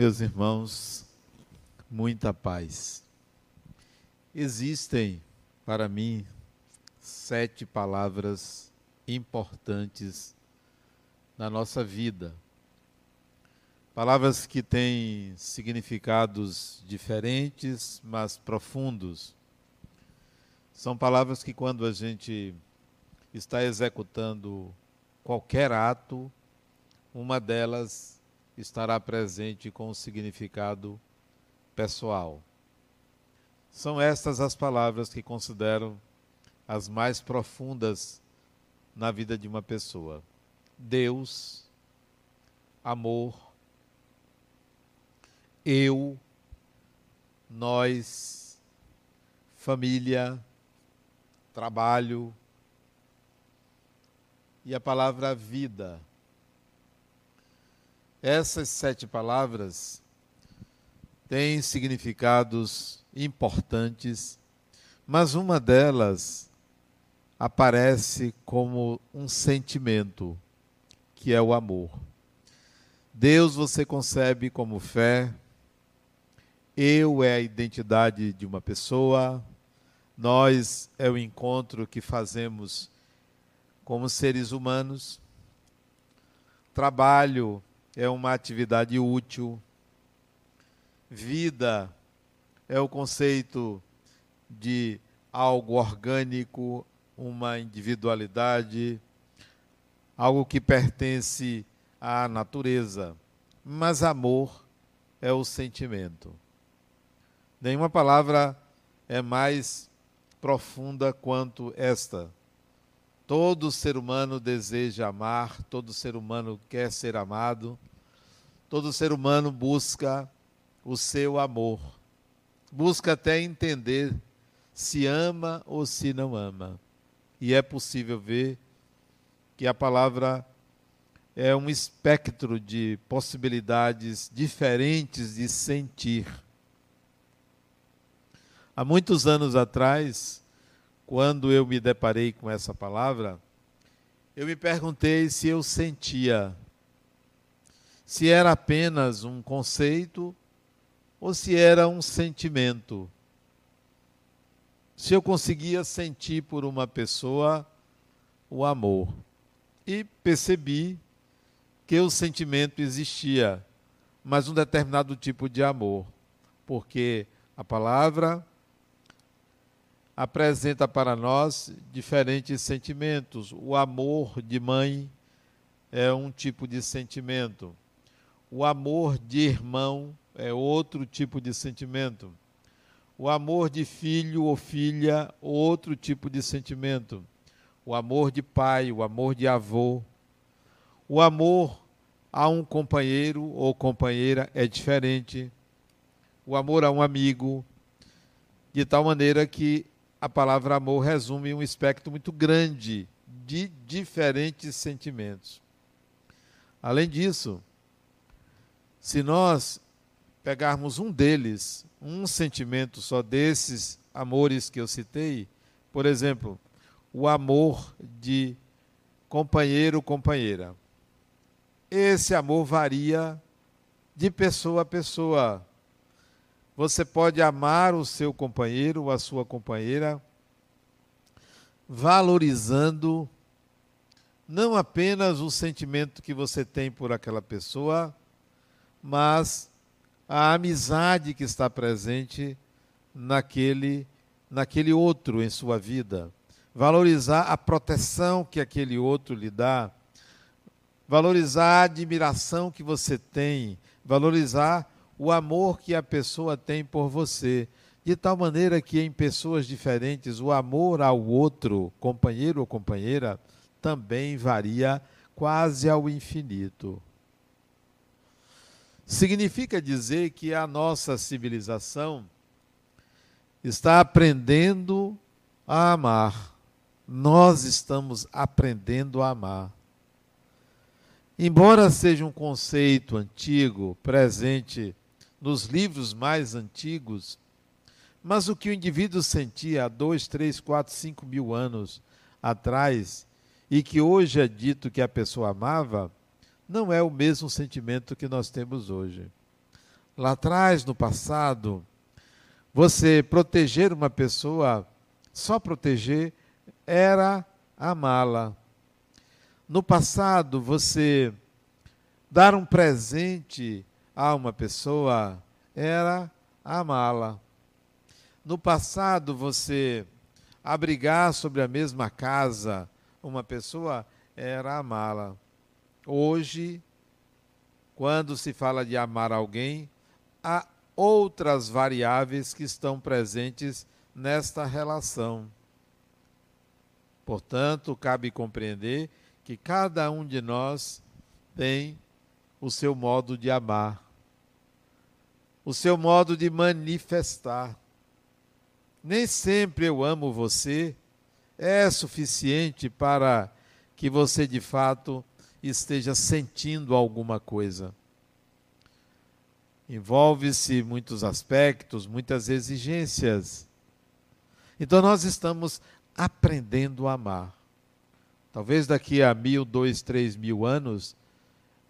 Meus irmãos, muita paz. Existem, para mim, sete palavras importantes na nossa vida. Palavras que têm significados diferentes, mas profundos. São palavras que, quando a gente está executando qualquer ato, uma delas estará presente com significado pessoal. São estas as palavras que considero as mais profundas na vida de uma pessoa: Deus, amor, eu, nós, família, trabalho e a palavra vida. Essas sete palavras têm significados importantes, mas uma delas aparece como um sentimento, que é o amor. Deus você concebe como fé, eu é a identidade de uma pessoa, nós é o encontro que fazemos como seres humanos, trabalho é uma atividade útil. Vida é o conceito de algo orgânico, uma individualidade, algo que pertence à natureza. Mas amor é o sentimento. Nenhuma palavra é mais profunda quanto esta. Todo ser humano deseja amar, todo ser humano quer ser amado, todo ser humano busca o seu amor. Busca até entender se ama ou se não ama. E é possível ver que a palavra é um espectro de possibilidades diferentes de sentir. Há muitos anos atrás, quando eu me deparei com essa palavra, eu me perguntei se eu sentia, se era apenas um conceito ou se era um sentimento. Se eu conseguia sentir por uma pessoa o amor. E percebi que o sentimento existia, mas um determinado tipo de amor, porque a palavra apresenta para nós diferentes sentimentos. O amor de mãe é um tipo de sentimento. O amor de irmão é outro tipo de sentimento. O amor de filho ou filha, outro tipo de sentimento. O amor de pai, o amor de avô. O amor a um companheiro ou companheira é diferente. O amor a um amigo, de tal maneira que a palavra amor resume um espectro muito grande de diferentes sentimentos. Além disso, se nós pegarmos um deles, um sentimento só desses amores que eu citei, por exemplo, o amor de companheiro companheira. Esse amor varia de pessoa a pessoa. Você pode amar o seu companheiro ou a sua companheira, valorizando não apenas o sentimento que você tem por aquela pessoa, mas a amizade que está presente naquele naquele outro em sua vida, valorizar a proteção que aquele outro lhe dá, valorizar a admiração que você tem, valorizar o amor que a pessoa tem por você. De tal maneira que em pessoas diferentes o amor ao outro, companheiro ou companheira, também varia quase ao infinito. Significa dizer que a nossa civilização está aprendendo a amar. Nós estamos aprendendo a amar. Embora seja um conceito antigo, presente nos livros mais antigos, mas o que o indivíduo sentia há dois, três, quatro, cinco mil anos atrás e que hoje é dito que a pessoa amava, não é o mesmo sentimento que nós temos hoje. lá atrás, no passado, você proteger uma pessoa, só proteger, era amá-la. No passado, você dar um presente a uma pessoa era amá-la. No passado, você abrigar sobre a mesma casa uma pessoa era amá-la. Hoje, quando se fala de amar alguém, há outras variáveis que estão presentes nesta relação. Portanto, cabe compreender que cada um de nós tem o seu modo de amar, o seu modo de manifestar. Nem sempre eu amo você é suficiente para que você de fato esteja sentindo alguma coisa. Envolve-se muitos aspectos, muitas exigências. Então nós estamos aprendendo a amar. Talvez daqui a mil, dois, três mil anos,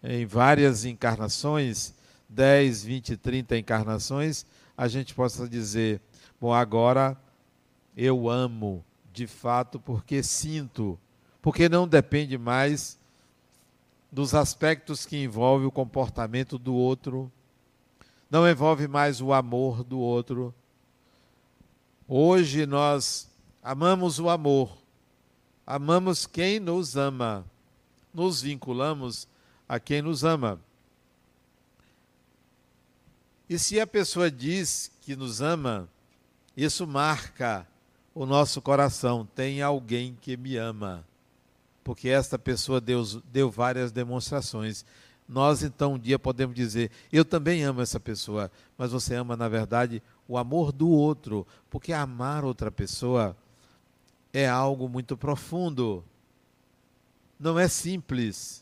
em várias encarnações, dez, vinte, trinta encarnações, a gente possa dizer: bom, agora eu amo de fato porque sinto, porque não depende mais dos aspectos que envolvem o comportamento do outro, não envolve mais o amor do outro. Hoje nós amamos o amor, amamos quem nos ama, nos vinculamos a quem nos ama. E se a pessoa diz que nos ama, isso marca o nosso coração. Tem alguém que me ama. Porque esta pessoa deu, deu várias demonstrações. Nós, então, um dia podemos dizer: Eu também amo essa pessoa. Mas você ama, na verdade, o amor do outro. Porque amar outra pessoa é algo muito profundo. Não é simples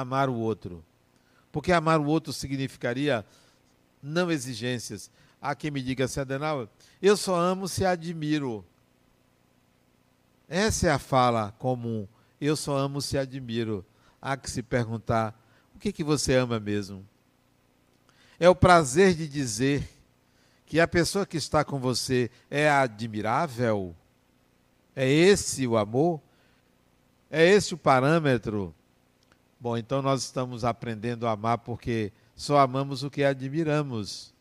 amar o outro. Porque amar o outro significaria não exigências, Há quem me diga assim, Adenauer, eu só amo se admiro. Essa é a fala comum. Eu só amo se admiro. Há que se perguntar, o que, que você ama mesmo? É o prazer de dizer que a pessoa que está com você é admirável? É esse o amor? É esse o parâmetro? Bom, então nós estamos aprendendo a amar porque só amamos o que admiramos.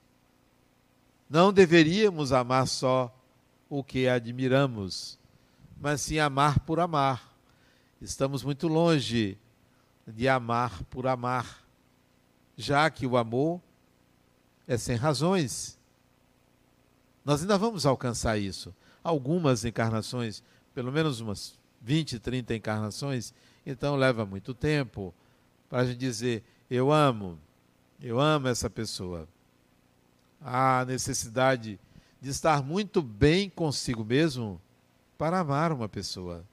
Não deveríamos amar só o que admiramos, mas sim amar por amar. Estamos muito longe de amar por amar, já que o amor é sem razões. Nós ainda vamos alcançar isso. Algumas encarnações, pelo menos umas 20, 30 encarnações, então leva muito tempo para a gente dizer: eu amo, eu amo essa pessoa a necessidade de estar muito bem consigo mesmo para amar uma pessoa.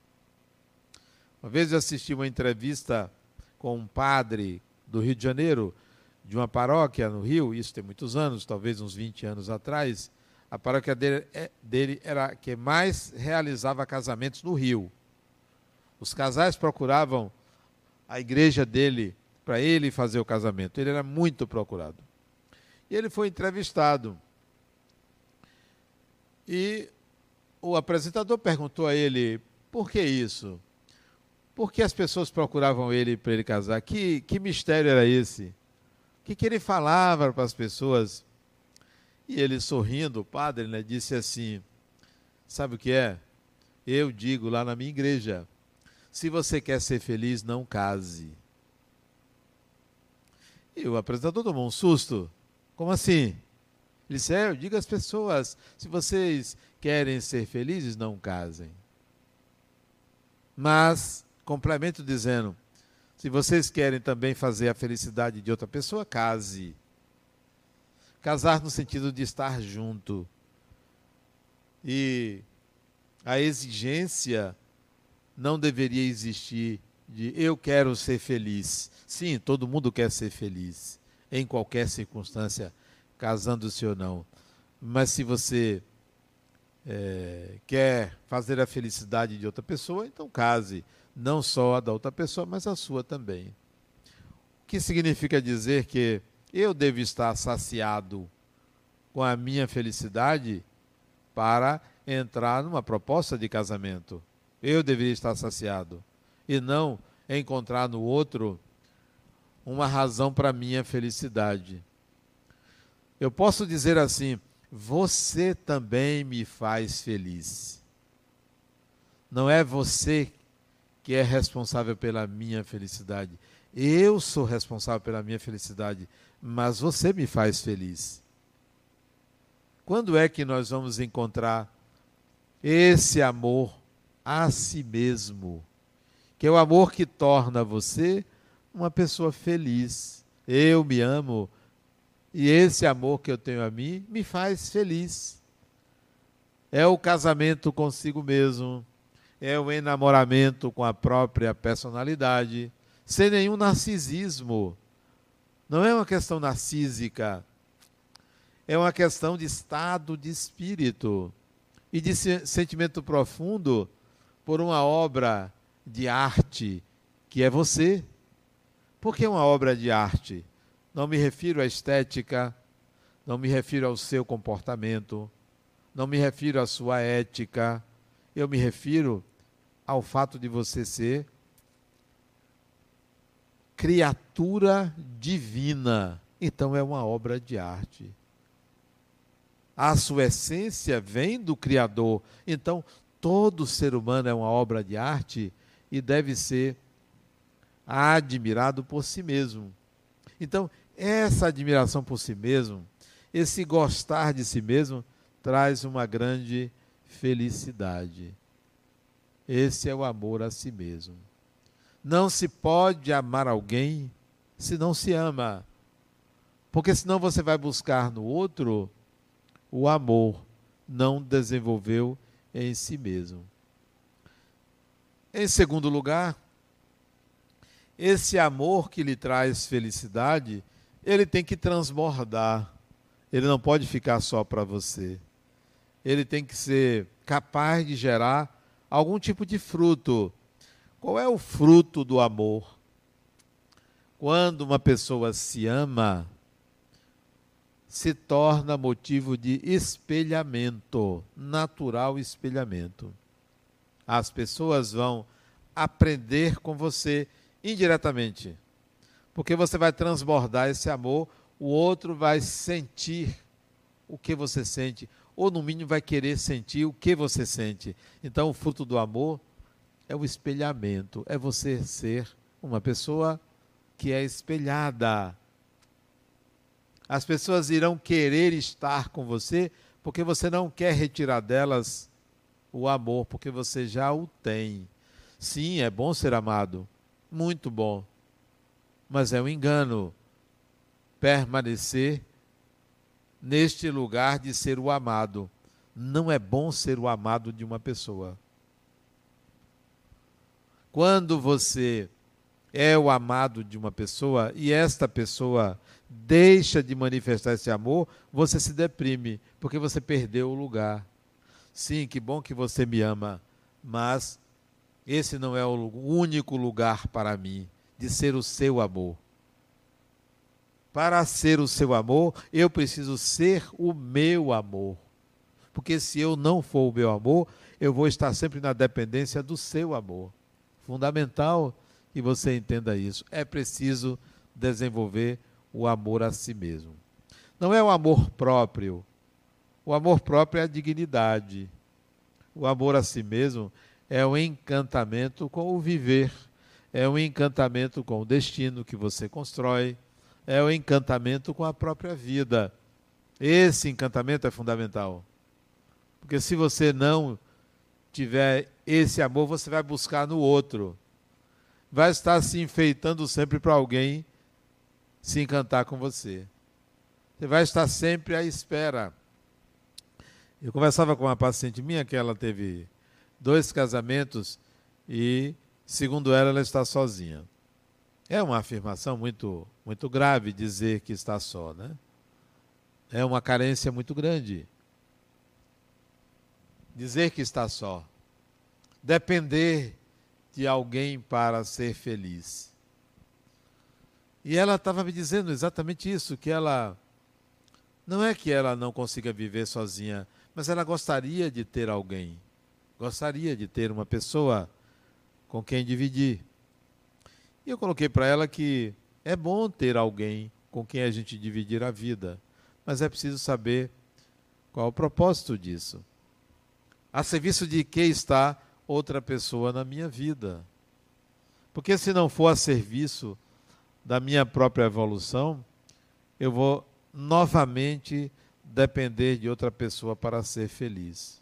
Uma vez eu assisti uma entrevista com um padre do Rio de Janeiro, de uma paróquia no Rio, isso tem muitos anos, talvez uns 20 anos atrás. A paróquia dele, é, dele era a que mais realizava casamentos no Rio. Os casais procuravam a igreja dele para ele fazer o casamento. Ele era muito procurado. E ele foi entrevistado. E o apresentador perguntou a ele: por que isso? Por que as pessoas procuravam ele para ele casar? Que, que mistério era esse? O que, que ele falava para as pessoas? E ele, sorrindo, o padre, né, disse assim: Sabe o que é? Eu digo lá na minha igreja: se você quer ser feliz, não case. E o apresentador tomou um susto. Como assim? Ele disse, é, eu digo às pessoas, se vocês querem ser felizes, não casem. Mas, complemento dizendo, se vocês querem também fazer a felicidade de outra pessoa, case. Casar no sentido de estar junto. E a exigência não deveria existir de eu quero ser feliz. Sim, todo mundo quer ser feliz em qualquer circunstância, casando-se ou não. Mas se você é, quer fazer a felicidade de outra pessoa, então case, não só a da outra pessoa, mas a sua também. O que significa dizer que Eu devo estar saciado com a minha felicidade para entrar numa proposta de casamento. Eu deveria estar saciado e não encontrar no outro uma razão para minha felicidade. Eu posso dizer assim: você também me faz feliz. Não é você que é responsável pela minha felicidade. Eu sou responsável pela minha felicidade, mas você me faz feliz. Quando é que nós vamos encontrar esse amor a si mesmo? Que é o amor que torna você uma pessoa feliz. Eu me amo e esse amor que eu tenho a mim me faz feliz. É o casamento consigo mesmo, é o enamoramento com a própria personalidade, sem nenhum narcisismo. Não é uma questão narcísica, é uma questão de estado de espírito e de sentimento profundo por uma obra de arte que é você. Por que uma obra de arte? Não me refiro à estética, não me refiro ao seu comportamento, não me refiro à sua ética, eu me refiro ao fato de você ser criatura divina. Então é uma obra de arte. A sua essência vem do Criador. Então, todo ser humano é uma obra de arte e deve ser admirado por si mesmo. Então, essa admiração por si mesmo, esse gostar de si mesmo, traz uma grande felicidade. Esse é o amor a si mesmo. Não se pode amar alguém se não se ama. Porque senão você vai buscar no outro o amor, não desenvolveu em si mesmo. Em segundo lugar, esse amor que lhe traz felicidade, ele tem que transbordar. Ele não pode ficar só para você. Ele tem que ser capaz de gerar algum tipo de fruto. Qual é o fruto do amor? Quando uma pessoa se ama, se torna motivo de espelhamento, natural espelhamento. As pessoas vão aprender com você indiretamente, porque você vai transbordar esse amor, o outro vai sentir o que você sente, ou no mínimo vai querer sentir o que você sente. Então, o fruto do amor é o espelhamento, é você ser uma pessoa que é espelhada. As pessoas irão querer estar com você porque você não quer retirar delas o amor, porque você já o tem. Sim, é bom ser amado, muito bom. Mas é um engano permanecer neste lugar de ser o amado. Não é bom ser o amado de uma pessoa. Quando você é o amado de uma pessoa e esta pessoa deixa de manifestar esse amor, você se deprime, porque você perdeu o lugar. Sim, que bom que você me ama, mas esse não é o único lugar para mim de ser o seu amor. Para ser o seu amor, eu preciso ser o meu amor. Porque se eu não for o meu amor, eu vou estar sempre na dependência do seu amor. Fundamental que você entenda isso. É preciso desenvolver o amor a si mesmo. Não é o amor próprio. O amor próprio é a dignidade. O amor a si mesmo é o encantamento com o viver, é o encantamento com o destino que você constrói é o encantamento com a própria vida. Esse encantamento é fundamental. Porque se você não tiver esse amor, você vai buscar no outro. Vai estar se enfeitando sempre para alguém se encantar com você. Você vai estar sempre à espera. Eu conversava com uma paciente minha que ela teve dois casamentos e, segundo ela, ela está sozinha. É uma afirmação muito, muito grave dizer que está só, né? É uma carência muito grande. Dizer que está só. Depender de alguém para ser feliz. E ela estava me dizendo exatamente isso, que ela não é que ela não consiga viver sozinha, mas ela gostaria de ter alguém. Gostaria de ter uma pessoa com quem dividir. E eu coloquei para ela que é bom ter alguém com quem a gente dividir a vida, mas é preciso saber qual o propósito disso. A serviço de que está outra pessoa na minha vida? Porque se não for a serviço da minha própria evolução, eu vou novamente depender de outra pessoa para ser feliz.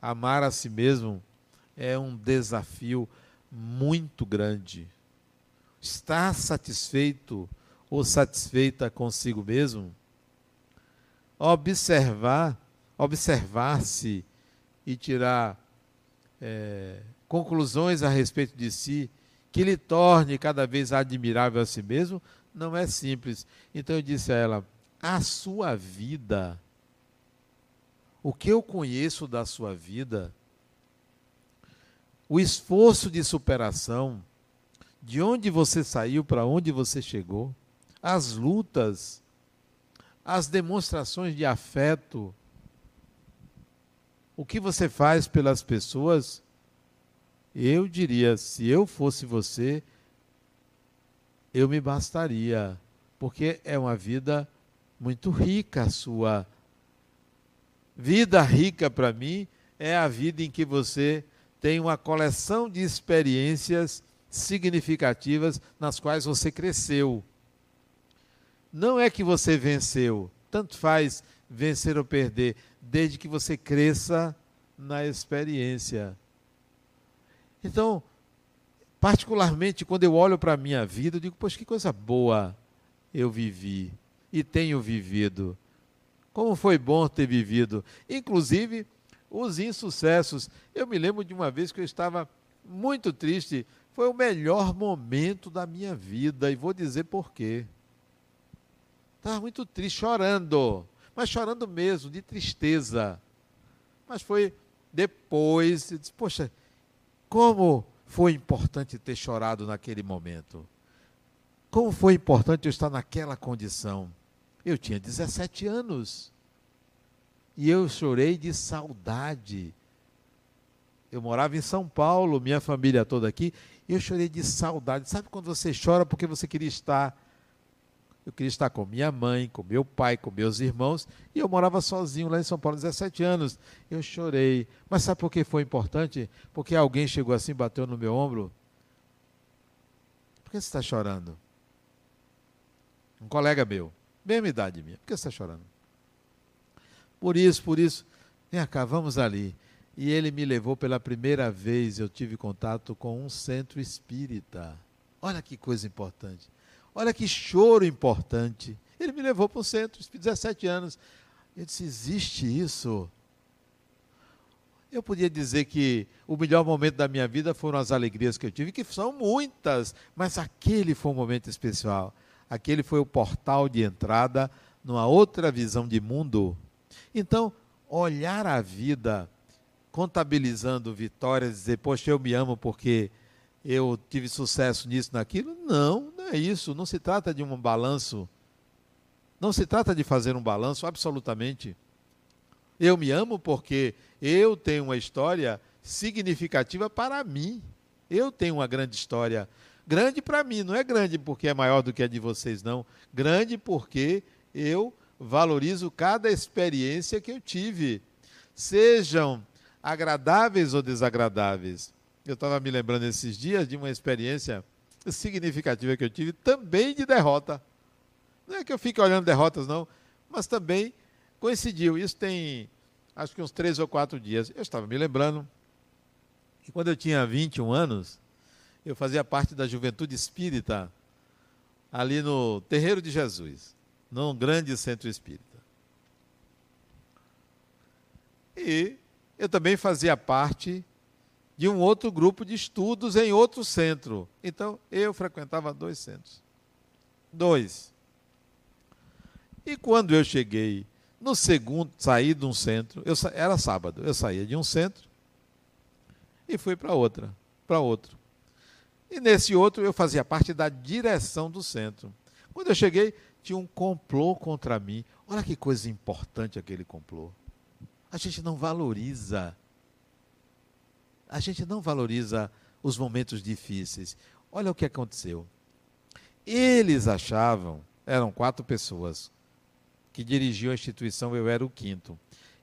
Amar a si mesmo é um desafio muito grande. Estar satisfeito ou satisfeita consigo mesmo, observar, observar-se e tirar é, conclusões a respeito de si que lhe torne cada vez admirável a si mesmo, não é simples. Então eu disse a ela: a sua vida, o que eu conheço da sua vida, o esforço de superação, de onde você saiu para onde você chegou, as lutas, as demonstrações de afeto, o que você faz pelas pessoas, eu diria, se eu fosse você, eu me bastaria, porque é uma vida muito rica a sua. Vida rica para mim é a vida em que você tem uma coleção de experiências significativas nas quais você cresceu. Não é que você venceu, tanto faz vencer ou perder, desde que você cresça na experiência. Então, particularmente quando eu olho para a minha vida, eu digo, poxa, que coisa boa eu vivi e tenho vivido. Como foi bom ter vivido. Inclusive, os insucessos. Eu me lembro de uma vez que eu estava muito triste. Foi o melhor momento da minha vida e vou dizer por quê. Estava muito triste, chorando, mas chorando mesmo, de tristeza. Mas foi depois, eu disse, poxa, como foi importante ter chorado naquele momento. Como foi importante eu estar naquela condição. Eu tinha 17 anos. E eu chorei de saudade. Eu morava em São Paulo, minha família toda aqui, e eu chorei de saudade. Sabe quando você chora porque você queria estar eu queria estar com minha mãe, com meu pai, com meus irmãos, e eu morava sozinho lá em São Paulo, 17 anos. Eu chorei. Mas sabe por que foi importante? Porque alguém chegou assim, bateu no meu ombro. Por que você está chorando? Um colega meu, mesma idade minha, por que você está chorando? Por isso, por isso, vem cá, vamos ali. E ele me levou pela primeira vez, eu tive contato com um centro espírita. Olha que coisa importante. Olha que choro importante. Ele me levou para o centro, 17 anos. Eu disse: existe isso? Eu podia dizer que o melhor momento da minha vida foram as alegrias que eu tive, que são muitas, mas aquele foi um momento especial. Aquele foi o portal de entrada numa outra visão de mundo. Então, olhar a vida contabilizando vitórias, dizer, poxa, eu me amo porque eu tive sucesso nisso, naquilo. Não, não é isso. Não se trata de um balanço. Não se trata de fazer um balanço, absolutamente. Eu me amo porque eu tenho uma história significativa para mim. Eu tenho uma grande história. Grande para mim, não é grande porque é maior do que a de vocês, não. Grande porque eu valorizo cada experiência que eu tive, sejam agradáveis ou desagradáveis. Eu estava me lembrando esses dias de uma experiência significativa que eu tive, também de derrota. Não é que eu fique olhando derrotas, não, mas também coincidiu. Isso tem, acho que uns três ou quatro dias. Eu estava me lembrando que quando eu tinha 21 anos, eu fazia parte da juventude espírita ali no Terreiro de Jesus, num grande centro espírita. E eu também fazia parte de um outro grupo de estudos em outro centro. Então, eu frequentava dois centros. Dois. E quando eu cheguei no segundo, saí de um centro, eu, era sábado, eu saía de um centro e fui para outra, para outro. E nesse outro eu fazia parte da direção do centro. Quando eu cheguei, tinha um complô contra mim. Olha que coisa importante aquele complô. A gente não valoriza. A gente não valoriza os momentos difíceis. Olha o que aconteceu. Eles achavam, eram quatro pessoas que dirigiam a instituição, eu era o quinto.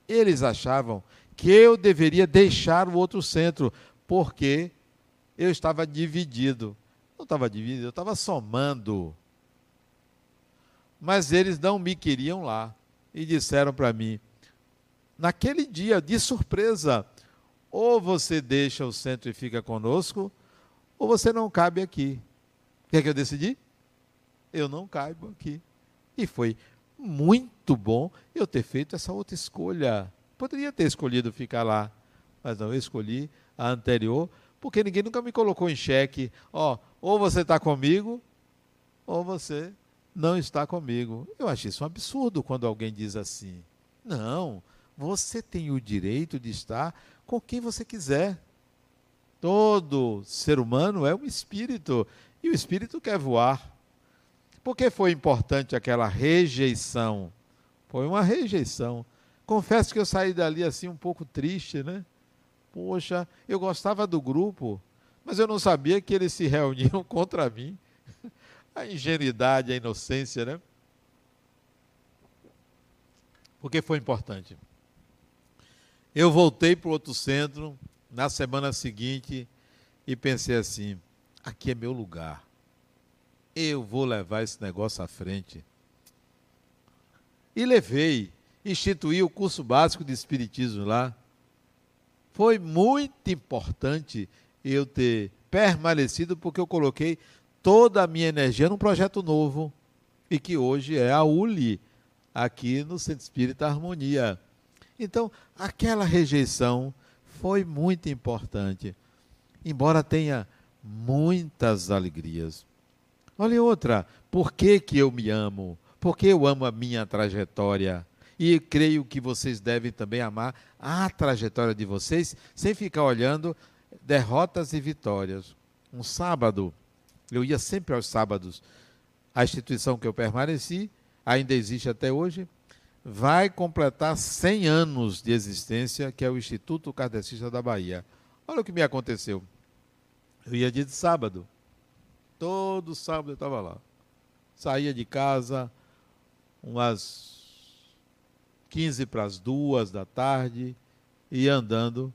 Eles achavam que eu deveria deixar o outro centro, porque eu estava dividido. Não estava dividido, eu estava somando. Mas eles não me queriam lá e disseram para mim, naquele dia, de surpresa, ou você deixa o centro e fica conosco, ou você não cabe aqui. O que é que eu decidi? Eu não caibo aqui. E foi muito bom eu ter feito essa outra escolha. Poderia ter escolhido ficar lá, mas não, eu escolhi a anterior, porque ninguém nunca me colocou em xeque. Ó, ou você está comigo, ou você não está comigo. Eu acho isso um absurdo quando alguém diz assim. Não, você tem o direito de estar com quem você quiser. Todo ser humano é um espírito e o espírito quer voar. Por que foi importante aquela rejeição? Foi uma rejeição. Confesso que eu saí dali assim um pouco triste, né? Poxa, eu gostava do grupo, mas eu não sabia que eles se reuniam contra mim. A ingenuidade, a inocência, né? Por que foi importante? Eu voltei para o outro centro na semana seguinte e pensei assim: aqui é meu lugar. Eu vou levar esse negócio à frente. E levei, instituí o curso básico de Espiritismo lá. Foi muito importante eu ter permanecido, porque eu coloquei toda a minha energia num projeto novo, e que hoje é a ULI, aqui no Centro Espírita Harmonia. Então, aquela rejeição foi muito importante, embora tenha muitas alegrias. Olha outra, por que, que eu me amo? Porque eu amo a minha trajetória. E creio que vocês devem também amar a trajetória de vocês, sem ficar olhando derrotas e vitórias. Um sábado, eu ia sempre aos sábados, a instituição que eu permaneci, ainda existe até hoje, vai completar 100 anos de existência, que é o Instituto Kardecista da Bahia. Olha o que me aconteceu. Eu ia dia de sábado. Todo sábado eu estava lá. Saía de casa umas 15 para as duas da tarde e andando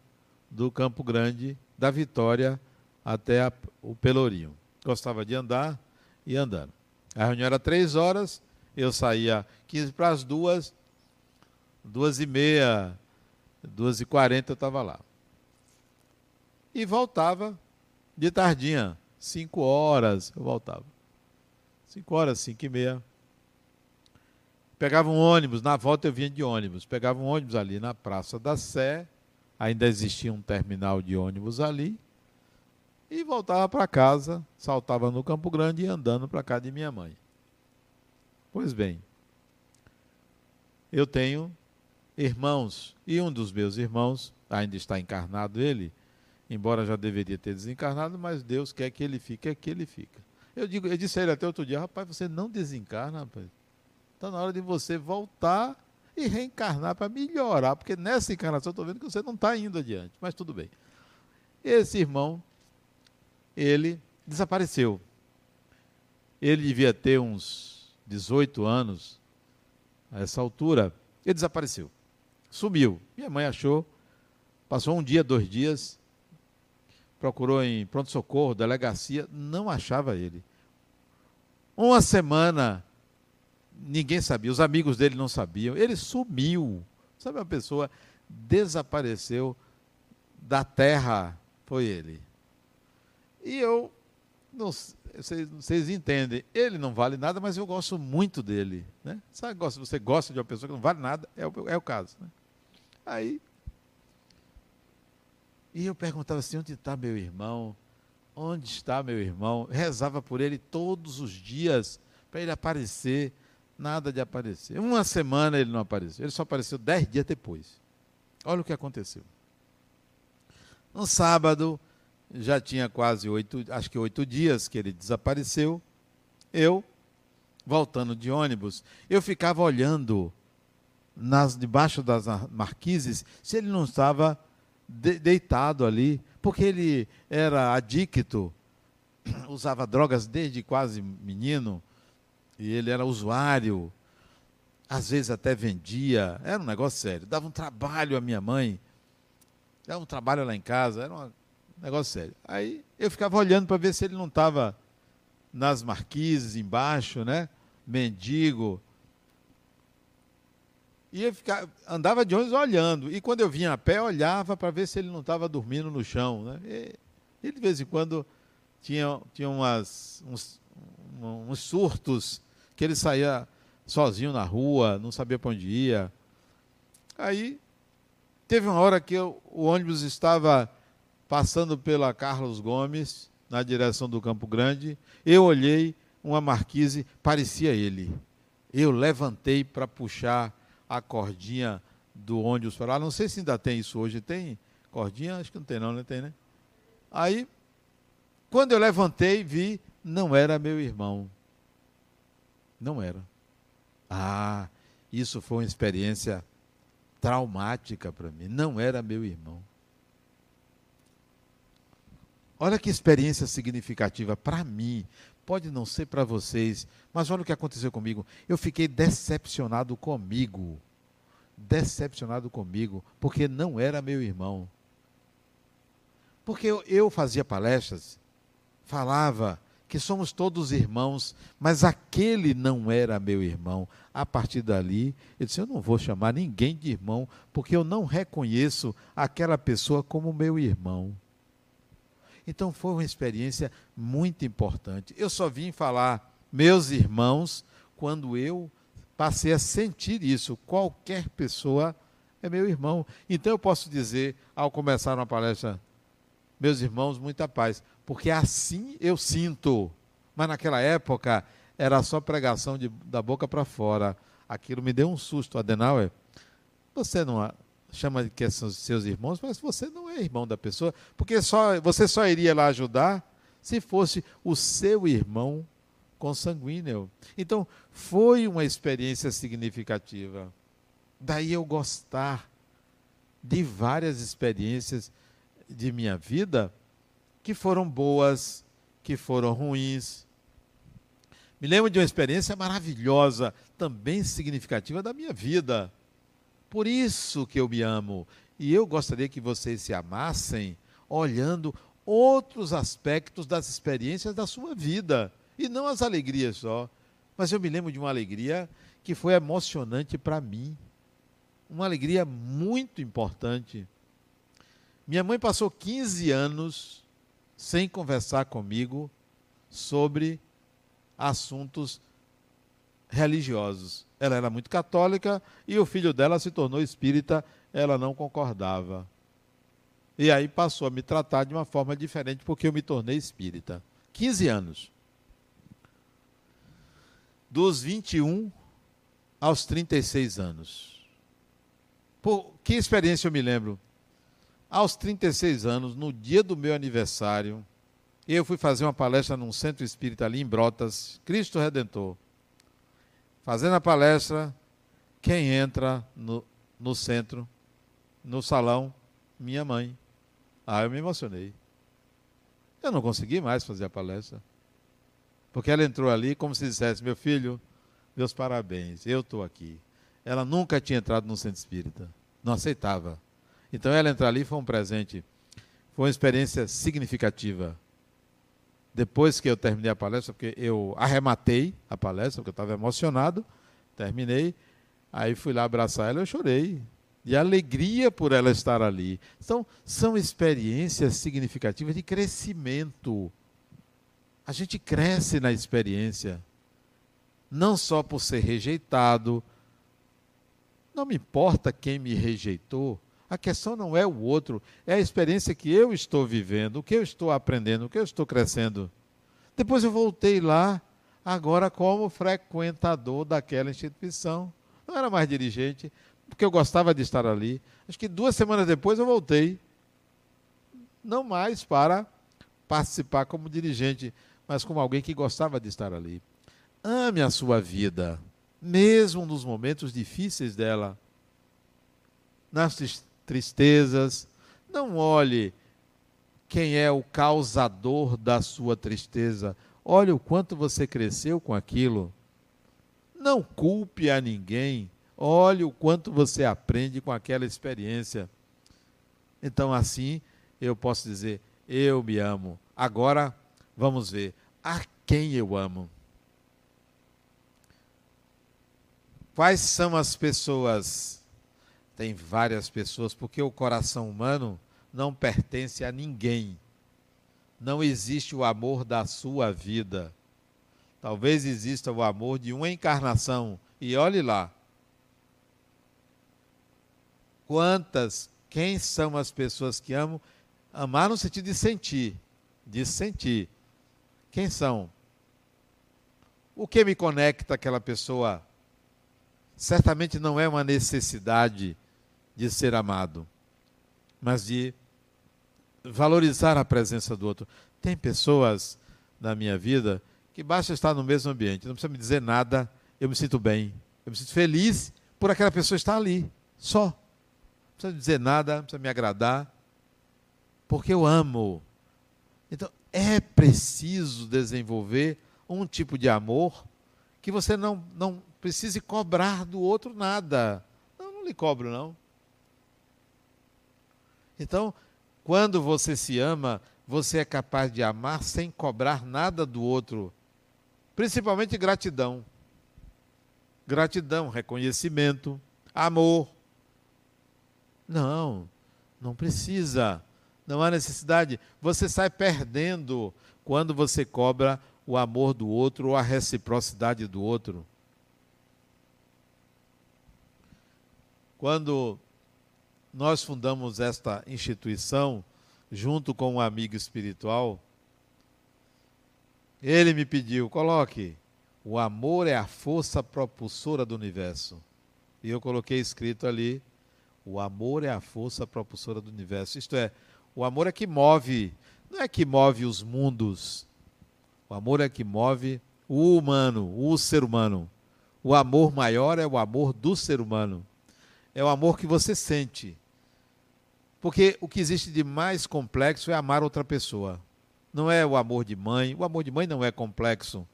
do Campo Grande, da Vitória até a, o Pelourinho. Gostava de andar e andando. A reunião era três horas, eu saía 15 para as duas, duas e meia, duas e quarenta eu estava lá. E voltava de tardinha, cinco horas eu voltava. Cinco horas, cinco e meia. Pegava um ônibus, na volta eu vinha de ônibus. Pegava um ônibus ali na Praça da Sé, ainda existia um terminal de ônibus ali, e voltava para casa, saltava no Campo Grande e andando para casa de minha mãe. Pois bem, eu tenho irmãos, e um dos meus irmãos, ainda está encarnado ele, embora já deveria ter desencarnado, mas Deus quer que ele fique, é que ele fica. Eu, digo, eu disse a ele até outro dia, rapaz, você não desencarna, rapaz. Está na hora de você voltar e reencarnar para melhorar, porque nessa encarnação eu estou vendo que você não está indo adiante, mas tudo bem. Esse irmão, ele desapareceu. Ele devia ter uns 18 anos, a essa altura, ele desapareceu. Sumiu. Minha mãe achou, passou um dia, dois dias, procurou em pronto-socorro, delegacia, não achava ele. Uma semana, ninguém sabia, os amigos dele não sabiam, ele sumiu. Sabe, uma pessoa desapareceu da terra, foi ele. E eu, não, vocês, vocês entendem, ele não vale nada, mas eu gosto muito dele. Né? Sabe, você gosta de uma pessoa que não vale nada, é o, é o caso. Né? Aí. E eu perguntava assim: onde está meu irmão? Onde está meu irmão? Rezava por ele todos os dias para ele aparecer. Nada de aparecer. Uma semana ele não apareceu. Ele só apareceu dez dias depois. Olha o que aconteceu. No sábado, já tinha quase oito, acho que oito dias que ele desapareceu. Eu, voltando de ônibus, eu ficava olhando nas debaixo das marquises se ele não estava de, deitado ali, porque ele era adicto, usava drogas desde quase menino, e ele era usuário, às vezes até vendia, era um negócio sério, dava um trabalho à minha mãe, dava um trabalho lá em casa, era um negócio sério. Aí eu ficava olhando para ver se ele não estava nas marquises embaixo, né? Mendigo, eu ficava, andava de ônibus olhando. E quando eu vinha a pé, olhava para ver se ele não estava dormindo no chão. Né? E, e, de vez em quando tinha, tinha umas, uns, uns surtos que ele saía sozinho na rua, não sabia para onde ia. Aí teve uma hora que eu, o ônibus estava passando pela Carlos Gomes, na direção do Campo Grande. Eu olhei, uma marquise, parecia ele. Eu levantei para puxar a cordinha do ônibus para lá. Não sei se ainda tem isso hoje. Tem cordinha? Acho que não tem não, não tem, né? Aí, quando eu levantei, vi, não era meu irmão. Não era. Ah, isso foi uma experiência traumática para mim. Não era meu irmão. Olha que experiência significativa para mim. Pode não ser para vocês, mas olha o que aconteceu comigo. Eu fiquei decepcionado comigo. Decepcionado comigo, porque não era meu irmão. Porque eu, eu fazia palestras, falava que somos todos irmãos, mas aquele não era meu irmão. A partir dali, eu disse: eu não vou chamar ninguém de irmão, porque eu não reconheço aquela pessoa como meu irmão. Então foi uma experiência muito importante. Eu só vim falar, meus irmãos, quando eu passei a sentir isso. Qualquer pessoa é meu irmão. Então eu posso dizer, ao começar uma palestra, meus irmãos, muita paz, porque assim eu sinto. Mas naquela época era só pregação de, da boca para fora. Aquilo me deu um susto, Adenauer. Você não chama de que são seus irmãos, mas você não é irmão da pessoa, porque só, você só iria lá ajudar se fosse o seu irmão consanguíneo. Então, foi uma experiência significativa. Daí eu gostar de várias experiências de minha vida que foram boas, que foram ruins. Me lembro de uma experiência maravilhosa, também significativa da minha vida. Por isso que eu me amo. E eu gostaria que vocês se amassem olhando outros aspectos das experiências da sua vida. E não as alegrias só. Mas eu me lembro de uma alegria que foi emocionante para mim. Uma alegria muito importante. Minha mãe passou 15 anos sem conversar comigo sobre assuntos religiosos. Ela era muito católica e o filho dela se tornou espírita, ela não concordava. E aí passou a me tratar de uma forma diferente porque eu me tornei espírita. 15 anos. Dos 21 aos 36 anos. Por que experiência eu me lembro? Aos 36 anos, no dia do meu aniversário, eu fui fazer uma palestra num centro espírita ali em Brotas, Cristo Redentor. Fazendo a palestra, quem entra no, no centro, no salão? Minha mãe. Ah, eu me emocionei. Eu não consegui mais fazer a palestra. Porque ela entrou ali como se dissesse: Meu filho, meus parabéns, eu estou aqui. Ela nunca tinha entrado no centro espírita. Não aceitava. Então ela entrar ali foi um presente. Foi uma experiência significativa depois que eu terminei a palestra, porque eu arrematei a palestra, porque eu estava emocionado, terminei, aí fui lá abraçar ela, eu chorei, de alegria por ela estar ali. Então, são experiências significativas de crescimento. A gente cresce na experiência, não só por ser rejeitado, não me importa quem me rejeitou, a questão não é o outro, é a experiência que eu estou vivendo, o que eu estou aprendendo, o que eu estou crescendo. Depois eu voltei lá, agora como frequentador daquela instituição. Não era mais dirigente, porque eu gostava de estar ali. Acho que duas semanas depois eu voltei. Não mais para participar como dirigente, mas como alguém que gostava de estar ali. Ame a sua vida, mesmo nos momentos difíceis dela, nas tristezas. Não olhe quem é o causador da sua tristeza. Olhe o quanto você cresceu com aquilo. Não culpe a ninguém. Olhe o quanto você aprende com aquela experiência. Então, assim, eu posso dizer: eu me amo. Agora, vamos ver a quem eu amo. Quais são as pessoas? Tem várias pessoas, porque o coração humano não pertence a ninguém. Não existe o amor da sua vida. Talvez exista o amor de uma encarnação. E olhe lá. Quantas, quem são as pessoas que amam? Amar no sentido de sentir. De sentir. Quem são? O que me conecta àquela pessoa? certamente não é uma necessidade de ser amado, mas de valorizar a presença do outro. Tem pessoas na minha vida que basta estar no mesmo ambiente, não precisa me dizer nada, eu me sinto bem, eu me sinto feliz por aquela pessoa estar ali, só. Não precisa dizer nada, não precisa me agradar, porque eu amo. Então, é preciso desenvolver um tipo de amor que você não, não precise cobrar do outro nada. Não, não lhe cobro, não. Então, quando você se ama, você é capaz de amar sem cobrar nada do outro. Principalmente gratidão. Gratidão, reconhecimento, amor. Não, não precisa. Não há necessidade. Você sai perdendo quando você cobra o amor do outro ou a reciprocidade do outro. Quando nós fundamos esta instituição, junto com um amigo espiritual, ele me pediu: coloque, o amor é a força propulsora do universo. E eu coloquei escrito ali: o amor é a força propulsora do universo. Isto é, o amor é que move, não é que move os mundos, o amor é que move o humano, o ser humano. O amor maior é o amor do ser humano. É o amor que você sente. Porque o que existe de mais complexo é amar outra pessoa. Não é o amor de mãe. O amor de mãe não é complexo.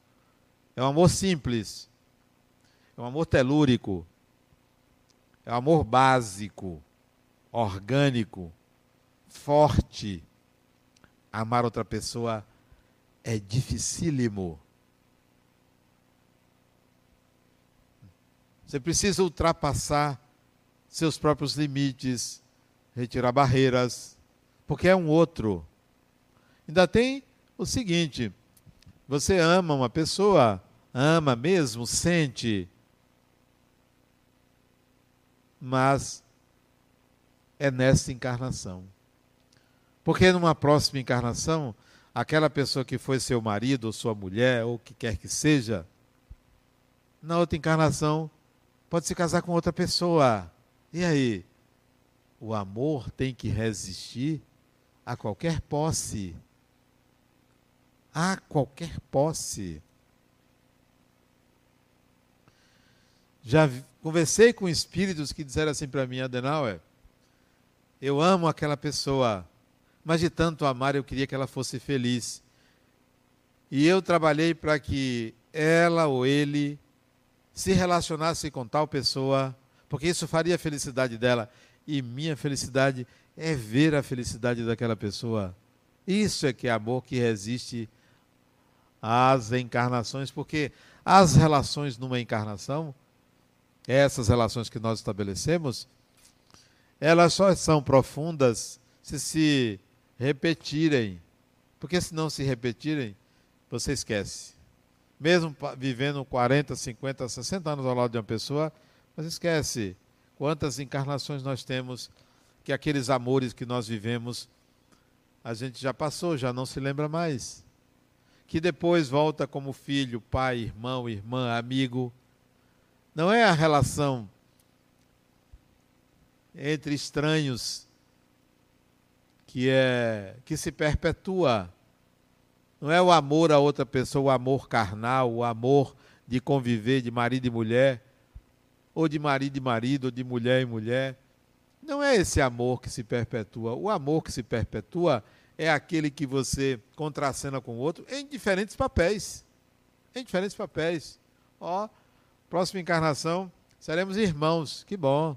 É um amor simples. É um amor telúrico. É um amor básico, orgânico, forte. Amar outra pessoa é dificílimo. Você precisa ultrapassar seus próprios limites, retirar barreiras, porque é um outro. Ainda tem o seguinte: você ama uma pessoa, ama mesmo, sente, mas é nessa encarnação. Porque numa próxima encarnação aquela pessoa que foi seu marido ou sua mulher, ou o que quer que seja, na outra encarnação pode se casar com outra pessoa. E aí? O amor tem que resistir a qualquer posse. A qualquer posse. Já conversei com espíritos que disseram assim para mim, Adenauer, eu amo aquela pessoa, mas de tanto amar eu queria que ela fosse feliz. E eu trabalhei para que ela ou ele se relacionasse com tal pessoa, porque isso faria a felicidade dela. E minha felicidade é ver a felicidade daquela pessoa. Isso é que é amor que resiste às encarnações, porque as relações numa encarnação, essas relações que nós estabelecemos, elas só são profundas se se repetirem. Porque se não se repetirem, você esquece. Mesmo vivendo 40, 50, 60 anos ao lado de uma pessoa, você esquece quantas encarnações nós temos que aqueles amores que nós vivemos a gente já passou, já não se lembra mais. Que depois volta como filho, pai, irmão, irmã, amigo. Não é a relação entre estranhos que é que se perpetua, Não é o amor a outra pessoa, o amor carnal, o amor de conviver de marido e mulher, ou de marido e marido, ou de mulher e mulher. Não é esse amor que se perpetua. O amor que se perpetua é aquele que você contracena com o outro em diferentes papéis. Em diferentes papéis. Ó, próxima encarnação, seremos irmãos. Que bom.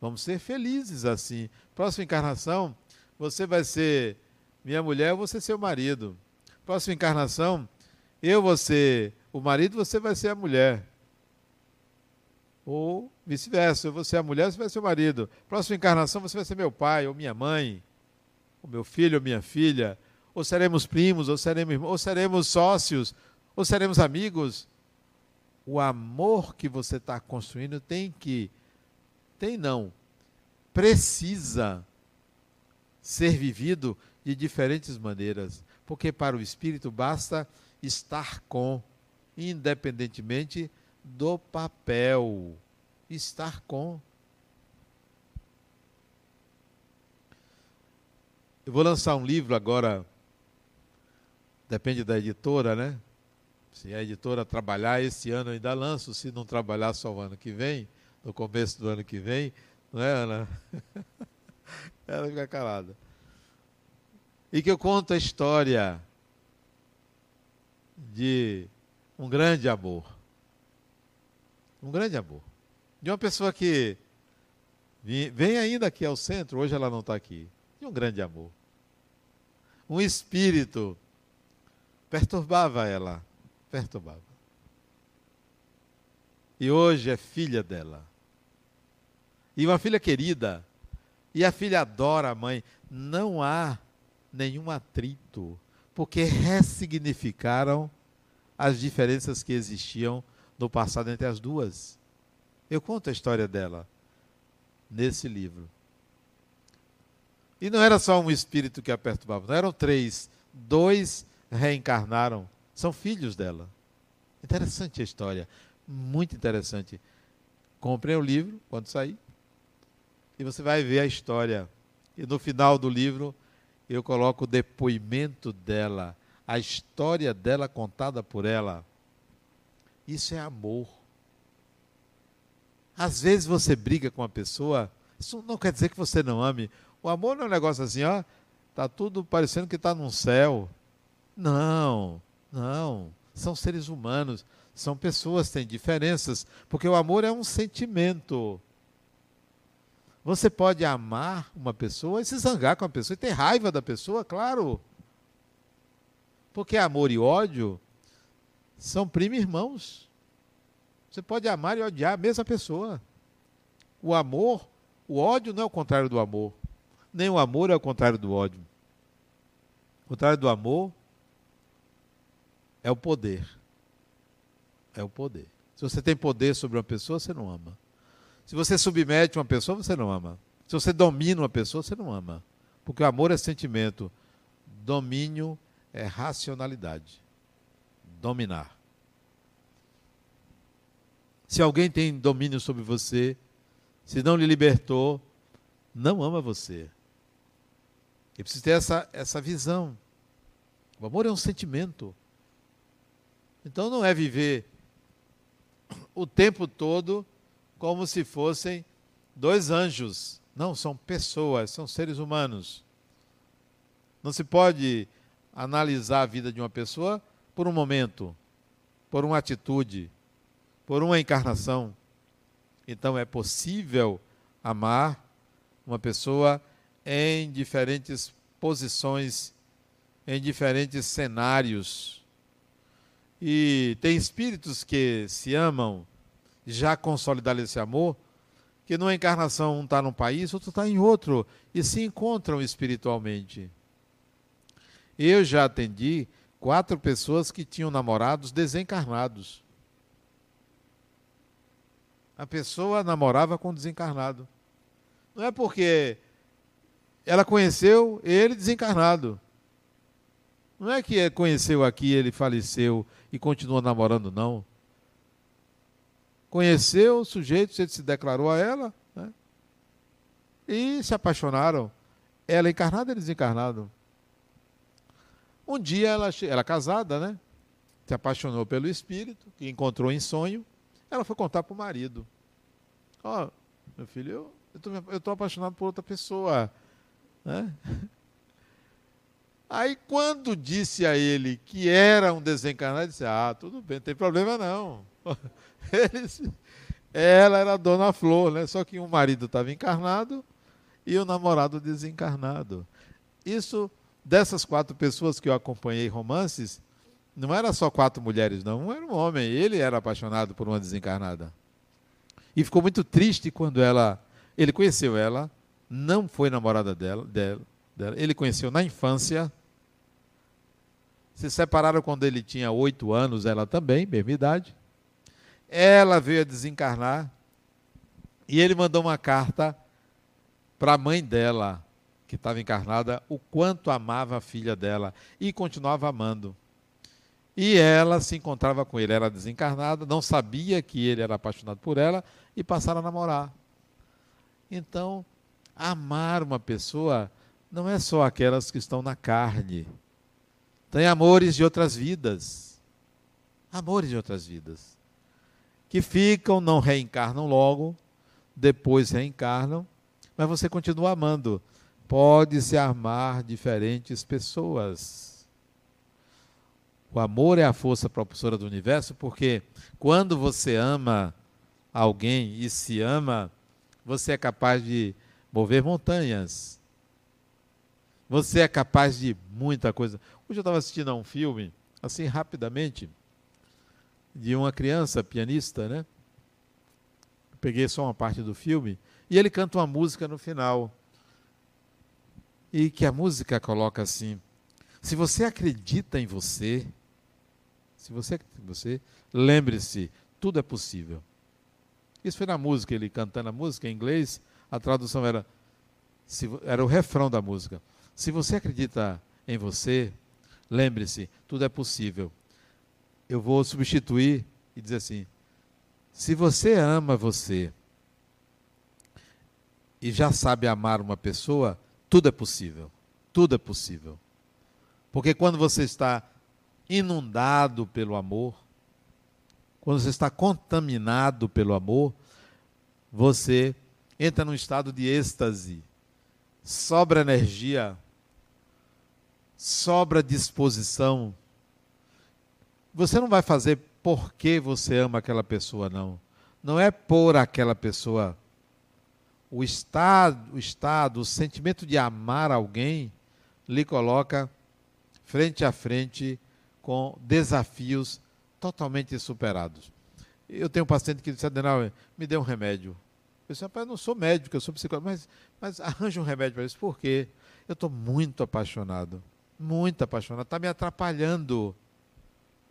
Vamos ser felizes assim. Próxima encarnação, você vai ser minha mulher, eu vou ser seu marido. Próxima encarnação, eu vou ser o marido, você vai ser a mulher. Ou vice-versa, vou ser a mulher, você vai ser o marido. Próxima encarnação, você vai ser meu pai ou minha mãe, ou meu filho ou minha filha. Ou seremos primos, ou seremos, ou seremos sócios, ou seremos amigos. O amor que você está construindo tem que tem não. Precisa ser vivido de diferentes maneiras, porque para o espírito basta estar com, independentemente do papel. Estar com. Eu vou lançar um livro agora, depende da editora, né? Se a editora trabalhar esse ano, eu ainda lanço, se não trabalhar só o ano que vem no começo do ano que vem, não é, Ana? Ela fica calada. E que eu conto a história de um grande amor. Um grande amor. De uma pessoa que vem ainda aqui ao centro, hoje ela não está aqui. De um grande amor. Um espírito perturbava ela. Perturbava. E hoje é filha dela. E uma filha querida. E a filha adora a mãe. Não há nenhum atrito, porque ressignificaram as diferenças que existiam no passado entre as duas. Eu conto a história dela nesse livro. E não era só um espírito que a perturbava, não eram três. Dois reencarnaram, são filhos dela. Interessante a história, muito interessante. Comprei o livro quando sair e você vai ver a história. E no final do livro eu coloco o depoimento dela, a história dela contada por ela. Isso é amor. Às vezes você briga com uma pessoa, isso não quer dizer que você não ame. O amor não é um negócio assim, ó, tá tudo parecendo que está num céu. Não, não. São seres humanos, são pessoas, têm diferenças, porque o amor é um sentimento. Você pode amar uma pessoa e se zangar com a pessoa e ter raiva da pessoa, claro. Porque amor e ódio são primo irmãos. Você pode amar e odiar a mesma pessoa. O amor, o ódio não é o contrário do amor. Nem o amor é o contrário do ódio. O contrário do amor é o poder. É o poder. Se você tem poder sobre uma pessoa, você não ama. Se você submete uma pessoa, você não ama. Se você domina uma pessoa, você não ama. Porque o amor é sentimento. Domínio é racionalidade. Dominar. Se alguém tem domínio sobre você, se não lhe libertou, não ama você. E precisa ter essa, essa visão. O amor é um sentimento. Então não é viver o tempo todo como se fossem dois anjos. Não, são pessoas, são seres humanos. Não se pode analisar a vida de uma pessoa por um momento, por uma atitude, por uma encarnação. Então é possível amar uma pessoa em diferentes posições, em diferentes cenários. E tem espíritos que se amam já consolidar esse amor, que numa encarnação um está num país, outro está em outro, e se encontram espiritualmente. Eu já atendi quatro pessoas que tinham namorados desencarnados. A pessoa namorava com desencarnado. Não é porque ela conheceu ele desencarnado. Não é que conheceu aqui, ele faleceu e continua namorando, não conheceu o sujeito, ele se declarou a ela, né? e se apaixonaram. Ela encarnada e desencarnado. Um dia ela, ela casada, né? Se apaixonou pelo espírito, que encontrou em sonho. Ela foi contar para o marido. Ó, oh, meu filho, eu estou apaixonado por outra pessoa. Né? Aí quando disse a ele que era um desencarnado, ele disse, ah, tudo bem, não tem problema não. ela era a dona Flor, né? Só que o marido estava encarnado e o namorado desencarnado. Isso, dessas quatro pessoas que eu acompanhei romances, não era só quatro mulheres, não. Era um homem, ele era apaixonado por uma desencarnada. E ficou muito triste quando ela. Ele conheceu ela, não foi namorada dela, dela, dela ele conheceu na infância se separaram quando ele tinha oito anos, ela também, mesma idade. Ela veio a desencarnar e ele mandou uma carta para a mãe dela, que estava encarnada, o quanto amava a filha dela e continuava amando. E ela se encontrava com ele, era desencarnada, não sabia que ele era apaixonado por ela e passaram a namorar. Então, amar uma pessoa não é só aquelas que estão na carne tem amores de outras vidas. Amores de outras vidas. Que ficam, não reencarnam logo, depois reencarnam, mas você continua amando. Pode-se amar diferentes pessoas. O amor é a força propulsora do universo, porque quando você ama alguém e se ama, você é capaz de mover montanhas. Você é capaz de muita coisa. Hoje eu estava assistindo a um filme, assim rapidamente, de uma criança pianista, né? Peguei só uma parte do filme e ele canta uma música no final. E que a música coloca assim: se você acredita em você, se você acredita em você, lembre-se, tudo é possível. Isso foi na música, ele cantando a música em inglês, a tradução era, se, era o refrão da música. Se você acredita em você, Lembre-se, tudo é possível. Eu vou substituir e dizer assim: se você ama você e já sabe amar uma pessoa, tudo é possível. Tudo é possível. Porque quando você está inundado pelo amor, quando você está contaminado pelo amor, você entra num estado de êxtase, sobra energia sobra disposição. Você não vai fazer porque você ama aquela pessoa, não. Não é por aquela pessoa. O estado, o estado, o sentimento de amar alguém lhe coloca frente a frente com desafios totalmente superados. Eu tenho um paciente que disse, Adenauer, me dê um remédio. Eu disse, rapaz, eu não sou médico, eu sou psicólogo, mas, mas arranja um remédio para isso. Por quê? Eu estou muito apaixonado muito apaixonada, está me atrapalhando.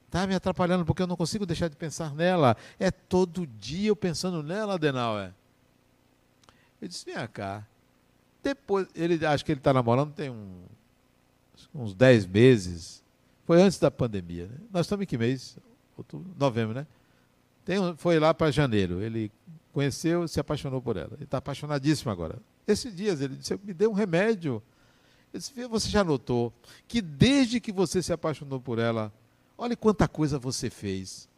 Está me atrapalhando porque eu não consigo deixar de pensar nela. É todo dia eu pensando nela, Adenauer. Eu disse, vem cá. Depois, ele acho que ele está namorando tem um, uns 10 meses. Foi antes da pandemia. Né? Nós estamos em que mês? Outubro, novembro, né? Tem, foi lá para janeiro. Ele conheceu, se apaixonou por ela. Ele está apaixonadíssimo agora. Esses dias ele disse, me dê um remédio. Você já notou que desde que você se apaixonou por ela, olha quanta coisa você fez.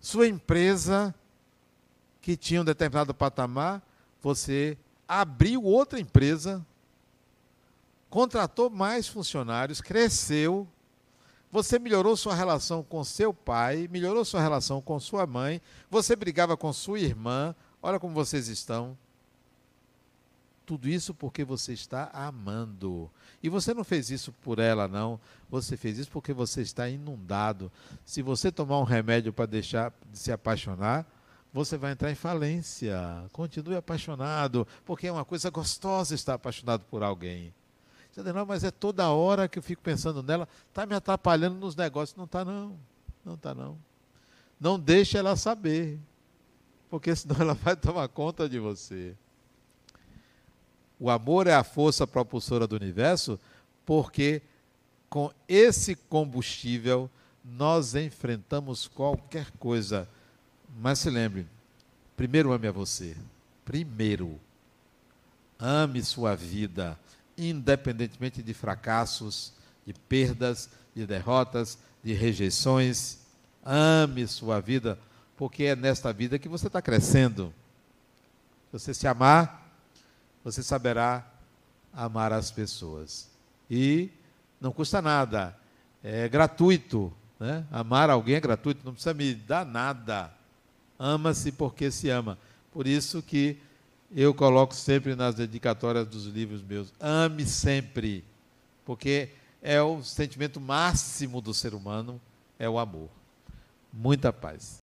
Sua empresa, que tinha um determinado patamar, você abriu outra empresa, contratou mais funcionários, cresceu, você melhorou sua relação com seu pai, melhorou sua relação com sua mãe, você brigava com sua irmã, olha como vocês estão. Tudo isso porque você está amando. E você não fez isso por ela, não. Você fez isso porque você está inundado. Se você tomar um remédio para deixar de se apaixonar, você vai entrar em falência. Continue apaixonado, porque é uma coisa gostosa estar apaixonado por alguém. Você diz, não, mas é toda hora que eu fico pensando nela, está me atrapalhando nos negócios. Não está, não. Não está, não. Não deixe ela saber, porque senão ela vai tomar conta de você. O amor é a força propulsora do universo, porque com esse combustível nós enfrentamos qualquer coisa. Mas se lembre, primeiro ame a você. Primeiro. Ame sua vida, independentemente de fracassos, de perdas, de derrotas, de rejeições. Ame sua vida, porque é nesta vida que você está crescendo. Se você se amar, você saberá amar as pessoas. E não custa nada, é gratuito. Né? Amar alguém é gratuito, não precisa me dar nada. Ama-se porque se ama. Por isso que eu coloco sempre nas dedicatórias dos livros meus: ame sempre, porque é o sentimento máximo do ser humano, é o amor. Muita paz.